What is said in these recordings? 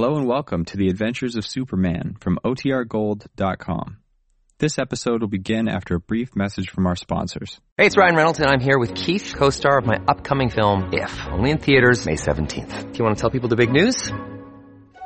Hello and welcome to the Adventures of Superman from OTRGold.com. This episode will begin after a brief message from our sponsors. Hey, it's Ryan Reynolds, and I'm here with Keith, co-star of my upcoming film, If, only in theaters May 17th. Do you want to tell people the big news?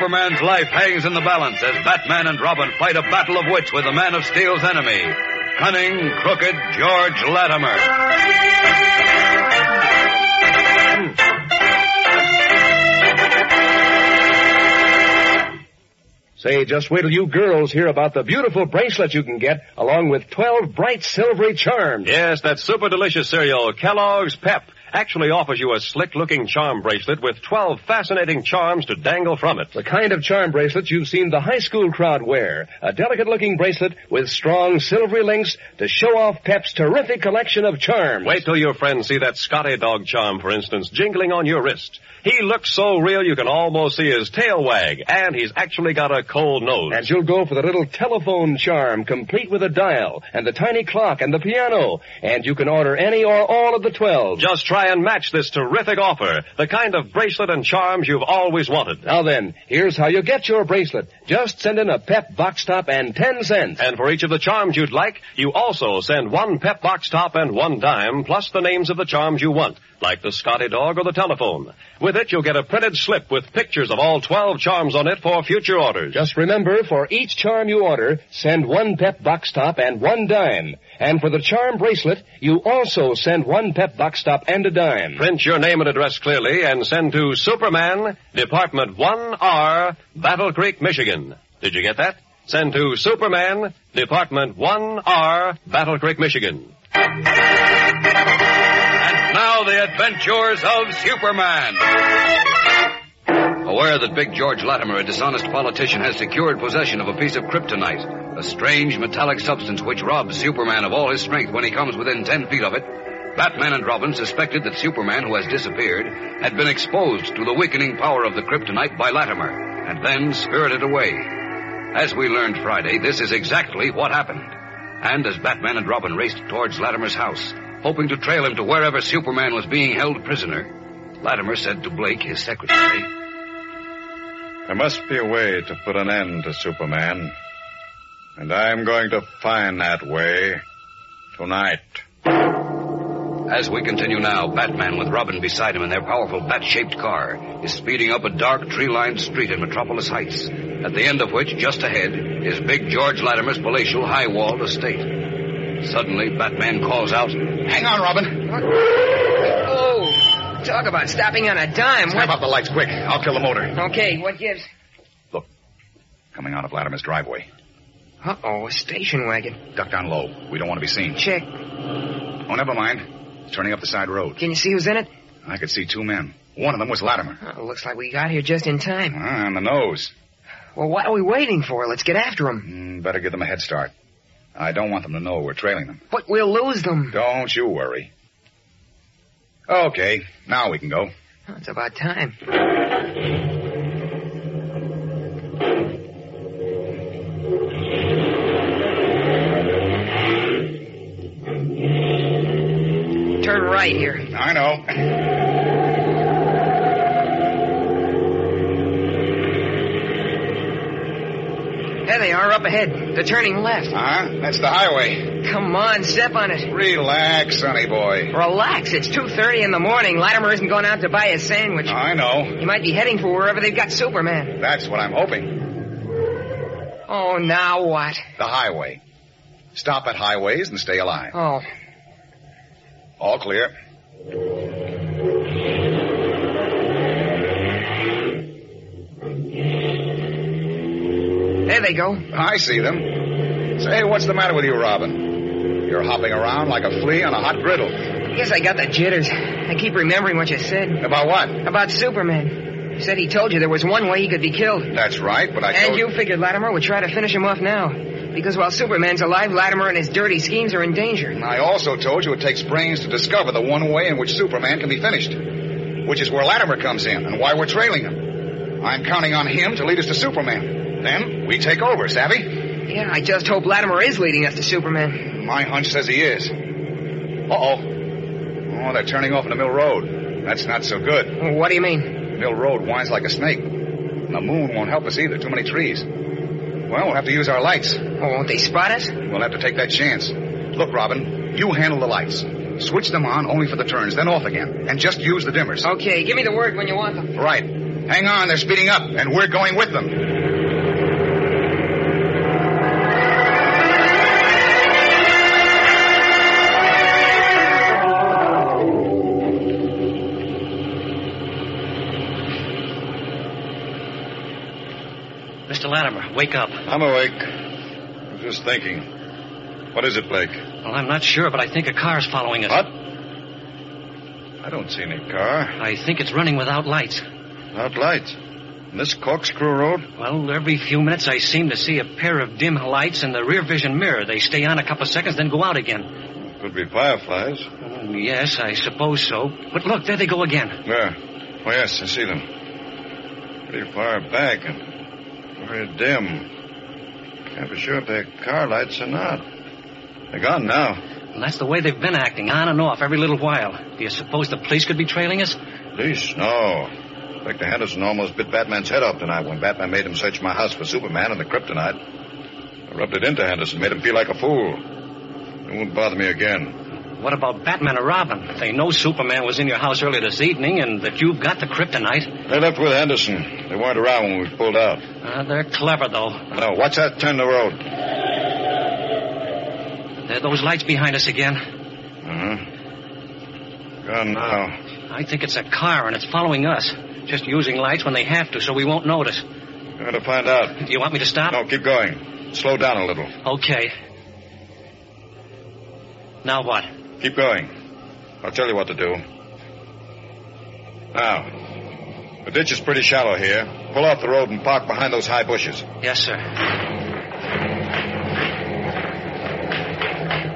Superman's life hangs in the balance as Batman and Robin fight a battle of wits with the Man of Steel's enemy, cunning, crooked George Latimer. Say, just wait till you girls hear about the beautiful bracelet you can get, along with 12 bright silvery charms. Yes, that super delicious cereal, Kellogg's Pep, actually offers you a slick looking charm bracelet with 12 fascinating charms to dangle from it. The kind of charm bracelet you've seen the high school crowd wear. A delicate looking bracelet with strong silvery links to show off Pep's terrific collection of charms. Wait till your friends see that Scotty dog charm, for instance, jingling on your wrist. He looks so real you can almost see his tail wag, and he's actually got a cold nose. And you'll go for the little telephone charm, complete with a dial, and the tiny clock and the piano. And you can order any or all of the 12. Just try and match this terrific offer, the kind of bracelet and charms you've always wanted. Now then, here's how you get your bracelet. Just send in a Pep box top and 10 cents. And for each of the charms you'd like, you also send one pep box top and one dime, plus the names of the charms you want, like the Scotty dog or the telephone. With it, you'll get a printed slip with pictures of all 12 charms on it for future orders. Just remember, for each charm you order, send one Pep box top and one dime. And for the charm bracelet, you also send one Pep box top and a dime. Print your name and address clearly and send to Superman, Department 1R, Battle Creek, Michigan. Did you get that? Send to Superman, Department 1R, Battle Creek, Michigan. And now the adventures of Superman. Aware that Big George Latimer, a dishonest politician, has secured possession of a piece of kryptonite, a strange metallic substance which robs Superman of all his strength when he comes within ten feet of it, Batman and Robin suspected that Superman, who has disappeared, had been exposed to the weakening power of the kryptonite by Latimer, and then spirited away. As we learned Friday, this is exactly what happened. And as Batman and Robin raced towards Latimer's house, hoping to trail him to wherever Superman was being held prisoner, Latimer said to Blake, his secretary, There must be a way to put an end to Superman. And I'm going to find that way tonight. As we continue now, Batman with Robin beside him in their powerful bat-shaped car is speeding up a dark tree-lined street in Metropolis Heights, at the end of which, just ahead, is Big George Latimer's palatial high-walled estate. Suddenly, Batman calls out, Hang on, Robin. Oh, talk about stopping on a dime. Snap out the lights quick. I'll kill the motor. Okay, what gives? Look, coming out of Latimer's driveway. Uh-oh, a station wagon. Duck down low. We don't want to be seen. Check. Oh, never mind. Turning up the side road. Can you see who's in it? I could see two men. One of them was Latimer. Oh, looks like we got here just in time. Ah, on the nose. Well, what are we waiting for? Let's get after them. Mm, better give them a head start. I don't want them to know we're trailing them. But we'll lose them. Don't you worry. Okay, now we can go. It's about time. Right here. I know. There they are, up ahead. They're turning left. Huh? That's the highway. Come on, step on it. Relax, sonny boy. Relax. It's 2.30 in the morning. Latimer isn't going out to buy a sandwich. I know. He might be heading for wherever they've got Superman. That's what I'm hoping. Oh, now what? The highway. Stop at highways and stay alive. Oh, All clear. there they go. I see them. Say, what's the matter with you, Robin? You're hopping around like a flea on a hot griddle. I guess I got the jitters. I keep remembering what you said. About what? About Superman. You said he told you there was one way he could be killed. That's right, but I And told you figured Latimer would try to finish him off now. Because while Superman's alive, Latimer and his dirty schemes are in danger. I also told you it takes brains to discover the one way in which Superman can be finished. Which is where Latimer comes in and why we're trailing him. I'm counting on him to lead us to Superman. Then we take over, savvy? Yeah, I just hope Latimer is leading us to Superman. My hunch says he is. Uh-oh. Oh, they're turning off into Mill Road. That's not so good. What do you mean? Mill Road winds like a snake. And the moon won't help us either. Too many trees. Well, we'll have to use our lights. Oh, won't they spot us? We'll have to take that chance. Look, Robin, you handle the lights. Switch them on only for the turns, then off again. And just use the dimmers. Okay, give me the word when you want them. Right. Hang on, they're speeding up, and we're going with them. Wake up. I'm awake. I was just thinking. What is it, Blake? Well, I'm not sure, but I think a car's following us. What? I don't see any car. I think it's running without lights. Without lights. In this corkscrew road? Well, every few minutes I seem to see a pair of dim lights in the rear vision mirror. They stay on a couple of seconds, then go out again. Could be fireflies. Mm, Yes, I suppose so. But look, there they go again. Where? Oh, yes, I see them. Pretty far back and very dim. Can't be sure if they're car lights or not. They're gone now. And that's the way they've been acting, on and off every little while. Do you suppose the police could be trailing us? Police? No. Inspector Henderson almost bit Batman's head off tonight when Batman made him search my house for Superman and the kryptonite. I rubbed it into Henderson, made him feel like a fool. It won't bother me again. What about Batman or Robin? They know Superman was in your house earlier this evening and that you've got the kryptonite. They left with Henderson. They weren't around when we pulled out. Uh, they're clever, though. No, watch that turn the road. There are those lights behind us again. Uh-huh. Gone now. I think it's a car and it's following us. Just using lights when they have to so we won't notice. Got to find out. Do you want me to stop? No, keep going. Slow down a little. Okay. Now what? Keep going. I'll tell you what to do. Now, the ditch is pretty shallow here. Pull off the road and park behind those high bushes. Yes, sir.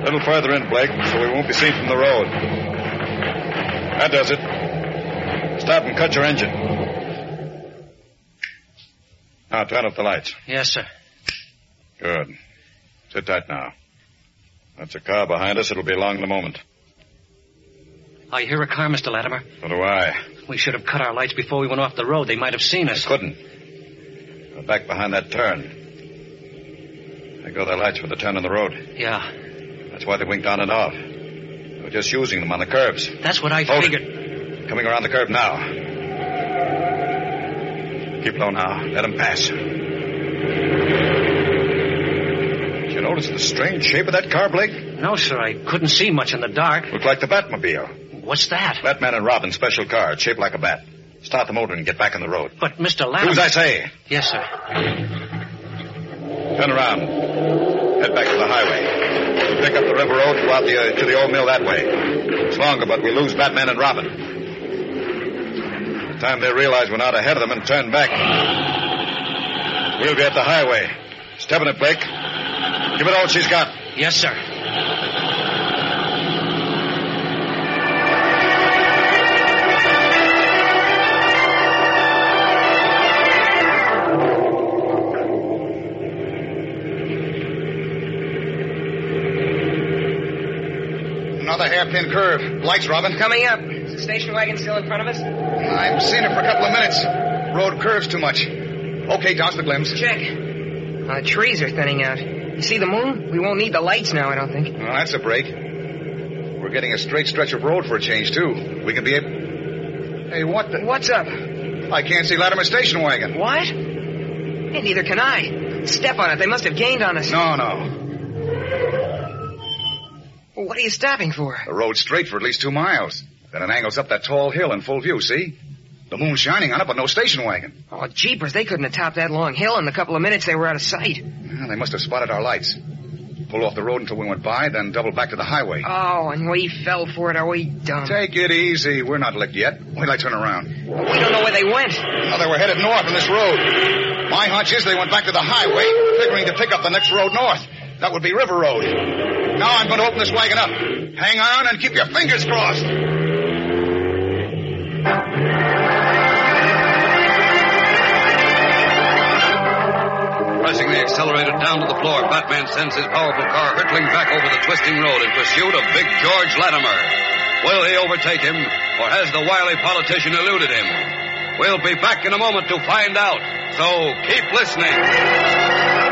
A little further in, Blake, so we won't be seen from the road. That does it. Stop and cut your engine. Now, turn off the lights. Yes, sir. Good. Sit tight now. That's a car behind us. It'll be along in a moment. I hear a car, Mr. Latimer. So do I. We should have cut our lights before we went off the road. They might have seen us. Couldn't. We're back behind that turn. There go their lights for the turn in the road. Yeah, That's why they winked on and off. They were just using them on the curves. that's what I Hold figured. it. Coming around the curve now. Keep low now. Let them pass. Notice the strange shape of that car, Blake? No, sir, I couldn't see much in the dark. Looked like the Batmobile. What's that? Batman and Robin, special car. Shaped like a bat. Start the motor and get back on the road. But, Mr. Do Latimer. as I say. Yes, sir. Turn around. Head back to the highway. Pick up the river road, go out the, uh, to the old mill that way. It's longer, but we lose Batman and Robin. By the time they realize we're not ahead of them and turn back, we'll be at the highway. Step in it, Blake. Give it all she's got. Yes, sir. Another hairpin curve. Lights, Robin. Coming up. Is the station wagon still in front of us? I've seen it for a couple of minutes. Road curves too much. Okay, douse the glimpse. Check. Uh, the trees are thinning out. You see the moon? We won't need the lights now, I don't think. Well, that's a break. We're getting a straight stretch of road for a change, too. We can be able... Hey, what the... What's up? I can't see Latimer's station wagon. What? Hey, neither can I. Step on it. They must have gained on us. No, no. What are you stopping for? The road's straight for at least two miles. Then it angles up that tall hill in full view, see? The moon's shining on it, but no station wagon. Oh, jeepers, they couldn't have topped that long hill in the couple of minutes they were out of sight. Well, they must have spotted our lights. Pulled off the road until we went by, then doubled back to the highway. Oh, and we fell for it. Are we dumb? Take it easy. We're not licked yet. Wait till I turn around. We don't know where they went. Oh, they were headed north on this road. My hunch is they went back to the highway, figuring to pick up the next road north. That would be River Road. Now I'm going to open this wagon up. Hang on and keep your fingers crossed. Pressing the accelerator down to the floor, Batman sends his powerful car hurtling back over the twisting road in pursuit of Big George Latimer. Will he overtake him, or has the wily politician eluded him? We'll be back in a moment to find out, so keep listening.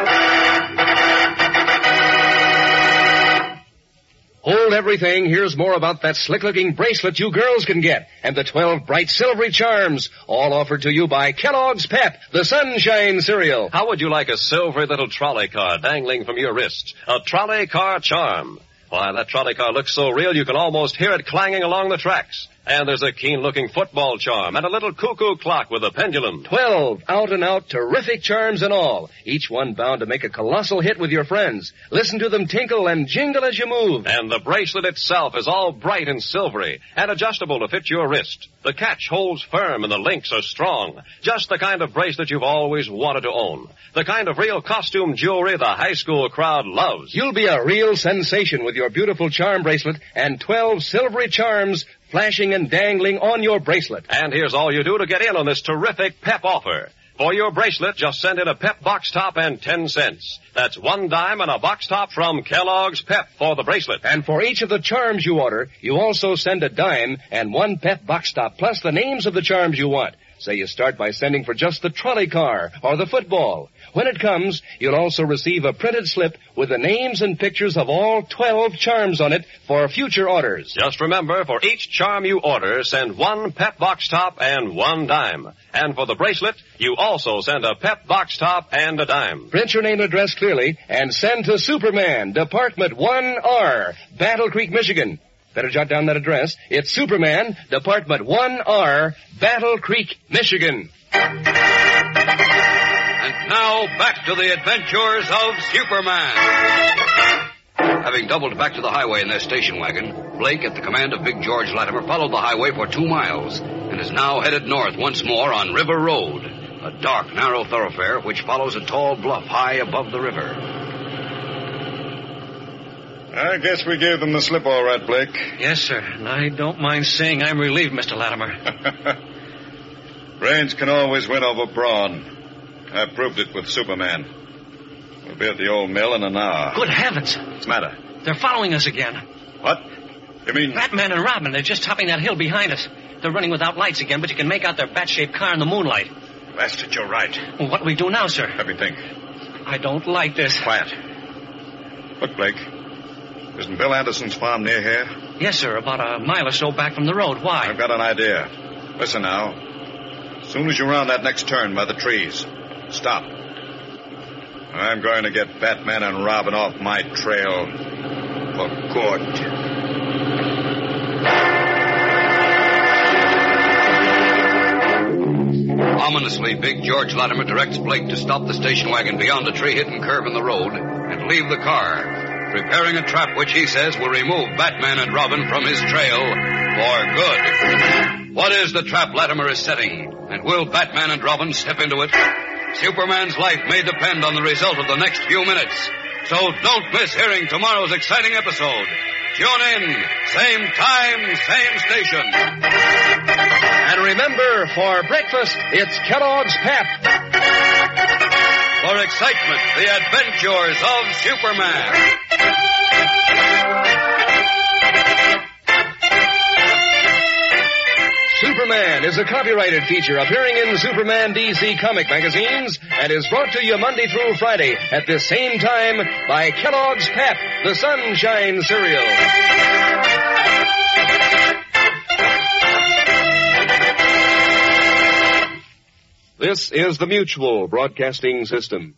Everything. Here's more about that slick looking bracelet you girls can get and the 12 bright silvery charms, all offered to you by Kellogg's Pep, the Sunshine Cereal. How would you like a silvery little trolley car dangling from your wrist? A trolley car charm. Why, that trolley car looks so real you can almost hear it clanging along the tracks. And there's a keen-looking football charm and a little cuckoo clock with a pendulum. Twelve out and out terrific charms and all. Each one bound to make a colossal hit with your friends. Listen to them tinkle and jingle as you move. And the bracelet itself is all bright and silvery and adjustable to fit your wrist. The catch holds firm and the links are strong. Just the kind of bracelet you've always wanted to own. The kind of real costume jewelry the high school crowd loves. You'll be a real sensation with your beautiful charm bracelet and 12 silvery charms flashing and dangling on your bracelet. And here's all you do to get in on this terrific pep offer. For your bracelet, just send in a Pep box top and 10 cents. That's one dime and a box top from Kellogg's Pep for the bracelet. And for each of the charms you order, you also send a dime and one Pep box top plus the names of the charms you want. Say you start by sending for just the trolley car or the football. When it comes, you'll also receive a printed slip with the names and pictures of all 12 charms on it for future orders. Just remember, for each charm you order, send one Pep box top and one dime. And for the bracelet, you also send a Pep box top and a dime. Print your name and address clearly and send to Superman, Department 1R, Battle Creek, Michigan. Better jot down that address. It's Superman, Department 1R, Battle Creek, Michigan. And now back to the adventures of Superman. Having doubled back to the highway in their station wagon, Blake, at the command of Big George Latimer, followed the highway for two miles and is now headed north once more on River Road, a dark, narrow thoroughfare which follows a tall bluff high above the river. I guess we gave them the slip all right, Blake. Yes, sir. And I don't mind saying I'm relieved, Mr. Latimer. Brains can always win over brawn. I proved it with Superman. We'll be at the old mill in an hour. Good heavens. What's the matter? They're following us again. What? You mean... Batman and Robin, they're just topping that hill behind us. They're running without lights again, but you can make out their bat-shaped car in the moonlight. Bastard, you're right. Well, what do we do now, sir? Let me think. I don't like this. Quiet. Look, Blake. Isn't Bill Anderson's farm near here? Yes, sir. About a mile or so back from the road. Why? I've got an idea. Listen now. As soon as you round that next turn by the trees, stop. I'm going to get Batman and Robin off my trail for good. Ominously, big George Latimer directs Blake to stop the station wagon beyond a tree-hidden curve in the road and leave the car, preparing a trap which he says will remove Batman and Robin from his trail for good. What is the trap Latimer is setting? And will Batman and Robin step into it? Superman's life may depend on the result of the next few minutes. So don't miss hearing tomorrow's exciting episode. Tune in, same time, same station. And remember, for breakfast, it's Kellogg's Pep. For excitement, the adventures of Superman. Superman is a copyrighted feature appearing in Superman DC comic magazines and is brought to you Monday through Friday at this same time by Kellogg's Pep, the Sunshine Cereal. This is the Mutual Broadcasting System.